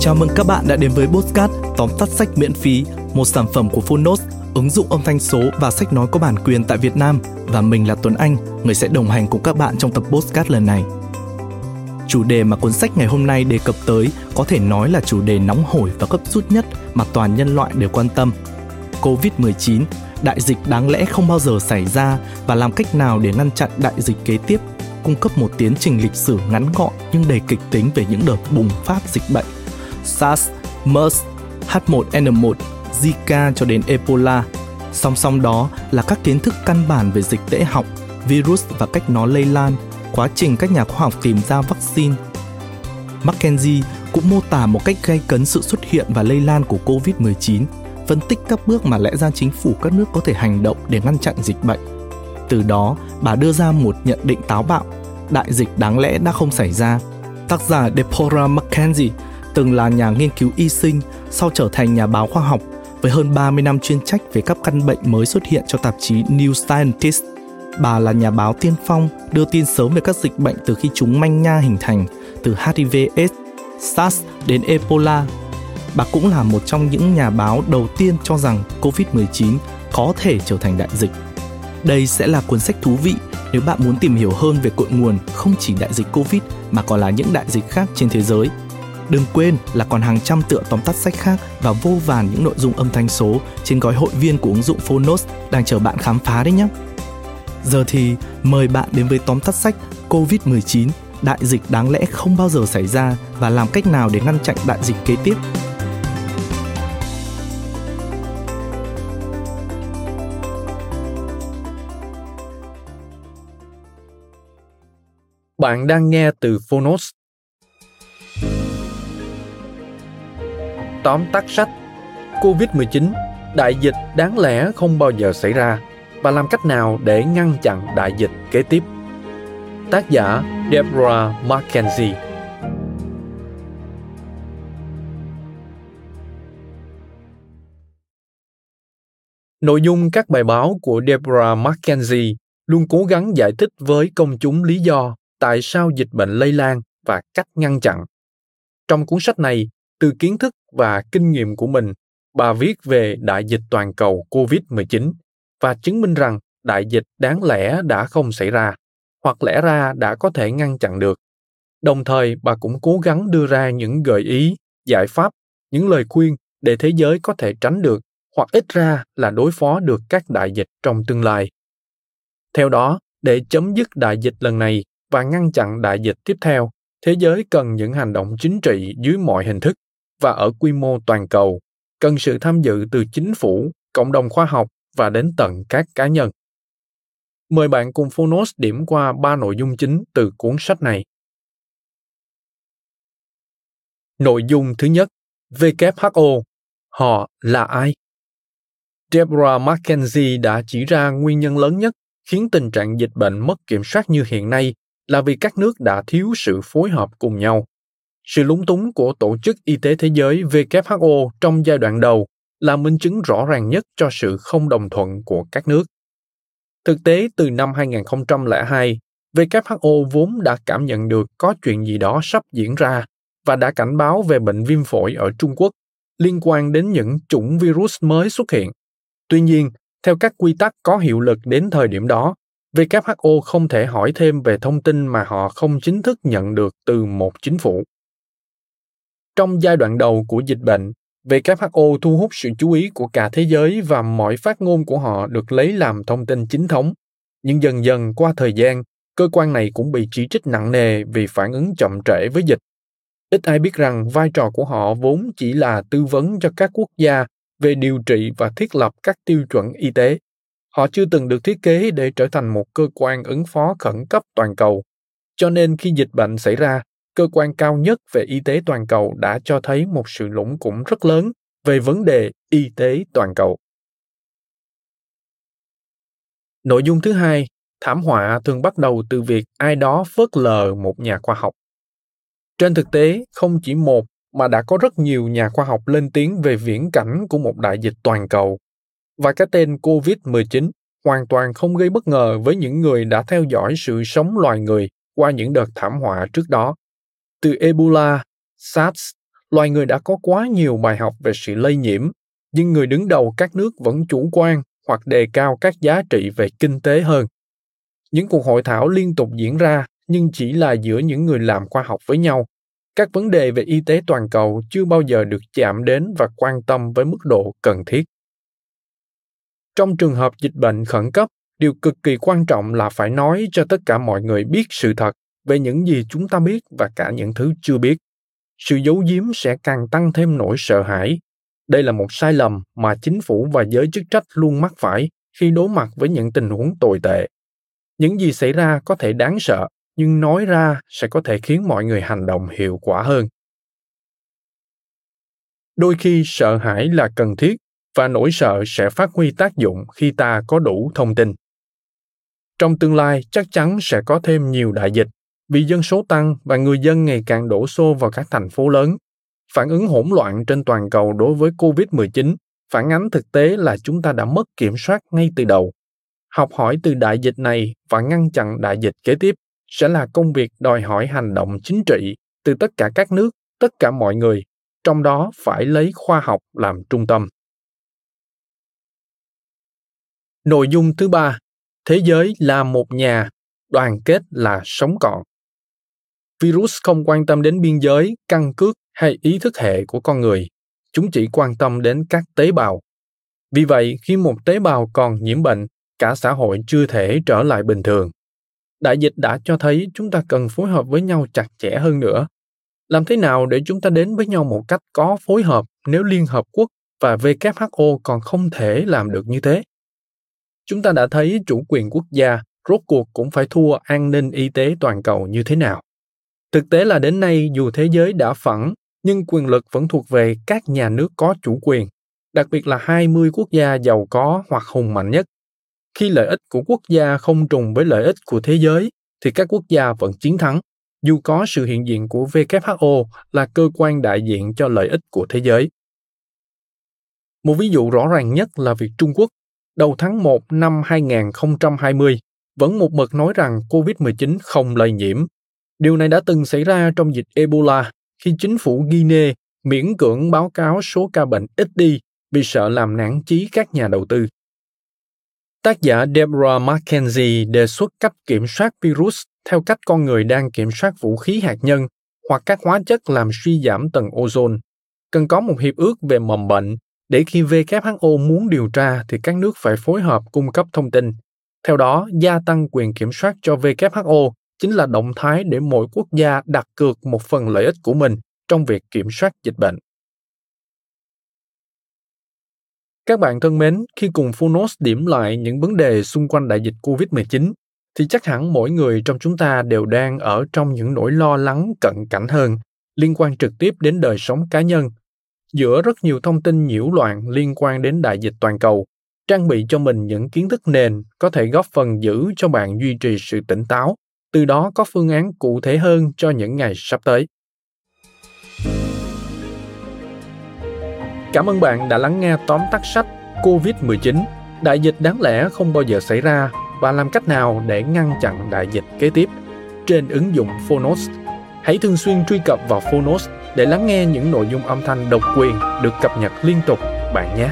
Chào mừng các bạn đã đến với Postcard tóm tắt sách miễn phí, một sản phẩm của Phonos, ứng dụng âm thanh số và sách nói có bản quyền tại Việt Nam. Và mình là Tuấn Anh, người sẽ đồng hành cùng các bạn trong tập Postcard lần này. Chủ đề mà cuốn sách ngày hôm nay đề cập tới có thể nói là chủ đề nóng hổi và gấp rút nhất mà toàn nhân loại đều quan tâm. Covid-19, đại dịch đáng lẽ không bao giờ xảy ra và làm cách nào để ngăn chặn đại dịch kế tiếp cung cấp một tiến trình lịch sử ngắn gọn nhưng đầy kịch tính về những đợt bùng phát dịch bệnh SARS, MERS, H1N1, Zika cho đến Ebola. Song song đó là các kiến thức căn bản về dịch tễ học, virus và cách nó lây lan, quá trình các nhà khoa học tìm ra vaccine. Mackenzie cũng mô tả một cách gay cấn sự xuất hiện và lây lan của COVID-19, phân tích các bước mà lẽ ra chính phủ các nước có thể hành động để ngăn chặn dịch bệnh. Từ đó, bà đưa ra một nhận định táo bạo, đại dịch đáng lẽ đã không xảy ra. Tác giả Deborah Mackenzie từng là nhà nghiên cứu y sinh, sau trở thành nhà báo khoa học với hơn 30 năm chuyên trách về các căn bệnh mới xuất hiện cho tạp chí New Scientist. Bà là nhà báo tiên phong đưa tin sớm về các dịch bệnh từ khi chúng manh nha hình thành, từ HIV/AIDS, SARS đến Ebola. Bà cũng là một trong những nhà báo đầu tiên cho rằng COVID-19 có thể trở thành đại dịch. Đây sẽ là cuốn sách thú vị nếu bạn muốn tìm hiểu hơn về cội nguồn không chỉ đại dịch Covid mà còn là những đại dịch khác trên thế giới. Đừng quên là còn hàng trăm tựa tóm tắt sách khác và vô vàn những nội dung âm thanh số trên gói hội viên của ứng dụng Phonos đang chờ bạn khám phá đấy nhé. Giờ thì mời bạn đến với tóm tắt sách COVID-19, đại dịch đáng lẽ không bao giờ xảy ra và làm cách nào để ngăn chặn đại dịch kế tiếp. Bạn đang nghe từ Phonos tóm tắt sách COVID-19, đại dịch đáng lẽ không bao giờ xảy ra và làm cách nào để ngăn chặn đại dịch kế tiếp. Tác giả Deborah Mackenzie Nội dung các bài báo của Deborah Mackenzie luôn cố gắng giải thích với công chúng lý do tại sao dịch bệnh lây lan và cách ngăn chặn. Trong cuốn sách này, từ kiến thức và kinh nghiệm của mình, bà viết về đại dịch toàn cầu COVID-19 và chứng minh rằng đại dịch đáng lẽ đã không xảy ra, hoặc lẽ ra đã có thể ngăn chặn được. Đồng thời, bà cũng cố gắng đưa ra những gợi ý, giải pháp, những lời khuyên để thế giới có thể tránh được hoặc ít ra là đối phó được các đại dịch trong tương lai. Theo đó, để chấm dứt đại dịch lần này và ngăn chặn đại dịch tiếp theo, thế giới cần những hành động chính trị dưới mọi hình thức và ở quy mô toàn cầu, cần sự tham dự từ chính phủ, cộng đồng khoa học và đến tận các cá nhân. Mời bạn cùng Phonos điểm qua ba nội dung chính từ cuốn sách này. Nội dung thứ nhất, WHO, họ là ai? Deborah Mackenzie đã chỉ ra nguyên nhân lớn nhất khiến tình trạng dịch bệnh mất kiểm soát như hiện nay là vì các nước đã thiếu sự phối hợp cùng nhau sự lúng túng của Tổ chức Y tế Thế giới WHO trong giai đoạn đầu là minh chứng rõ ràng nhất cho sự không đồng thuận của các nước. Thực tế, từ năm 2002, WHO vốn đã cảm nhận được có chuyện gì đó sắp diễn ra và đã cảnh báo về bệnh viêm phổi ở Trung Quốc liên quan đến những chủng virus mới xuất hiện. Tuy nhiên, theo các quy tắc có hiệu lực đến thời điểm đó, WHO không thể hỏi thêm về thông tin mà họ không chính thức nhận được từ một chính phủ. Trong giai đoạn đầu của dịch bệnh, WHO thu hút sự chú ý của cả thế giới và mọi phát ngôn của họ được lấy làm thông tin chính thống. Nhưng dần dần qua thời gian, cơ quan này cũng bị chỉ trích nặng nề vì phản ứng chậm trễ với dịch. Ít ai biết rằng vai trò của họ vốn chỉ là tư vấn cho các quốc gia về điều trị và thiết lập các tiêu chuẩn y tế. Họ chưa từng được thiết kế để trở thành một cơ quan ứng phó khẩn cấp toàn cầu. Cho nên khi dịch bệnh xảy ra, cơ quan cao nhất về y tế toàn cầu đã cho thấy một sự lũng củng rất lớn về vấn đề y tế toàn cầu. Nội dung thứ hai, thảm họa thường bắt đầu từ việc ai đó phớt lờ một nhà khoa học. Trên thực tế, không chỉ một mà đã có rất nhiều nhà khoa học lên tiếng về viễn cảnh của một đại dịch toàn cầu. Và cái tên COVID-19 hoàn toàn không gây bất ngờ với những người đã theo dõi sự sống loài người qua những đợt thảm họa trước đó từ Ebola, SARS, loài người đã có quá nhiều bài học về sự lây nhiễm, nhưng người đứng đầu các nước vẫn chủ quan hoặc đề cao các giá trị về kinh tế hơn. Những cuộc hội thảo liên tục diễn ra nhưng chỉ là giữa những người làm khoa học với nhau. Các vấn đề về y tế toàn cầu chưa bao giờ được chạm đến và quan tâm với mức độ cần thiết. Trong trường hợp dịch bệnh khẩn cấp, điều cực kỳ quan trọng là phải nói cho tất cả mọi người biết sự thật về những gì chúng ta biết và cả những thứ chưa biết. Sự giấu giếm sẽ càng tăng thêm nỗi sợ hãi. Đây là một sai lầm mà chính phủ và giới chức trách luôn mắc phải khi đối mặt với những tình huống tồi tệ. Những gì xảy ra có thể đáng sợ, nhưng nói ra sẽ có thể khiến mọi người hành động hiệu quả hơn. Đôi khi sợ hãi là cần thiết và nỗi sợ sẽ phát huy tác dụng khi ta có đủ thông tin. Trong tương lai, chắc chắn sẽ có thêm nhiều đại dịch vì dân số tăng và người dân ngày càng đổ xô vào các thành phố lớn. Phản ứng hỗn loạn trên toàn cầu đối với COVID-19 phản ánh thực tế là chúng ta đã mất kiểm soát ngay từ đầu. Học hỏi từ đại dịch này và ngăn chặn đại dịch kế tiếp sẽ là công việc đòi hỏi hành động chính trị từ tất cả các nước, tất cả mọi người, trong đó phải lấy khoa học làm trung tâm. Nội dung thứ ba, thế giới là một nhà, đoàn kết là sống còn virus không quan tâm đến biên giới, căn cước hay ý thức hệ của con người. Chúng chỉ quan tâm đến các tế bào. Vì vậy, khi một tế bào còn nhiễm bệnh, cả xã hội chưa thể trở lại bình thường. Đại dịch đã cho thấy chúng ta cần phối hợp với nhau chặt chẽ hơn nữa. Làm thế nào để chúng ta đến với nhau một cách có phối hợp nếu liên hợp quốc và who còn không thể làm được như thế? Chúng ta đã thấy chủ quyền quốc gia, rốt cuộc cũng phải thua an ninh y tế toàn cầu như thế nào. Thực tế là đến nay dù thế giới đã phẳng, nhưng quyền lực vẫn thuộc về các nhà nước có chủ quyền, đặc biệt là 20 quốc gia giàu có hoặc hùng mạnh nhất. Khi lợi ích của quốc gia không trùng với lợi ích của thế giới, thì các quốc gia vẫn chiến thắng, dù có sự hiện diện của WHO là cơ quan đại diện cho lợi ích của thế giới. Một ví dụ rõ ràng nhất là việc Trung Quốc, đầu tháng 1 năm 2020, vẫn một mực nói rằng COVID-19 không lây nhiễm Điều này đã từng xảy ra trong dịch Ebola khi chính phủ Guinea miễn cưỡng báo cáo số ca bệnh ít đi vì sợ làm nản chí các nhà đầu tư. Tác giả Deborah McKenzie đề xuất cách kiểm soát virus theo cách con người đang kiểm soát vũ khí hạt nhân hoặc các hóa chất làm suy giảm tầng ozone. Cần có một hiệp ước về mầm bệnh để khi WHO muốn điều tra thì các nước phải phối hợp cung cấp thông tin. Theo đó, gia tăng quyền kiểm soát cho WHO chính là động thái để mỗi quốc gia đặt cược một phần lợi ích của mình trong việc kiểm soát dịch bệnh. Các bạn thân mến, khi cùng Phonos điểm lại những vấn đề xung quanh đại dịch COVID-19, thì chắc hẳn mỗi người trong chúng ta đều đang ở trong những nỗi lo lắng cận cảnh hơn, liên quan trực tiếp đến đời sống cá nhân. Giữa rất nhiều thông tin nhiễu loạn liên quan đến đại dịch toàn cầu, trang bị cho mình những kiến thức nền có thể góp phần giữ cho bạn duy trì sự tỉnh táo từ đó có phương án cụ thể hơn cho những ngày sắp tới. Cảm ơn bạn đã lắng nghe tóm tắt sách COVID-19, đại dịch đáng lẽ không bao giờ xảy ra và làm cách nào để ngăn chặn đại dịch kế tiếp trên ứng dụng Phonos. Hãy thường xuyên truy cập vào Phonos để lắng nghe những nội dung âm thanh độc quyền được cập nhật liên tục bạn nhé.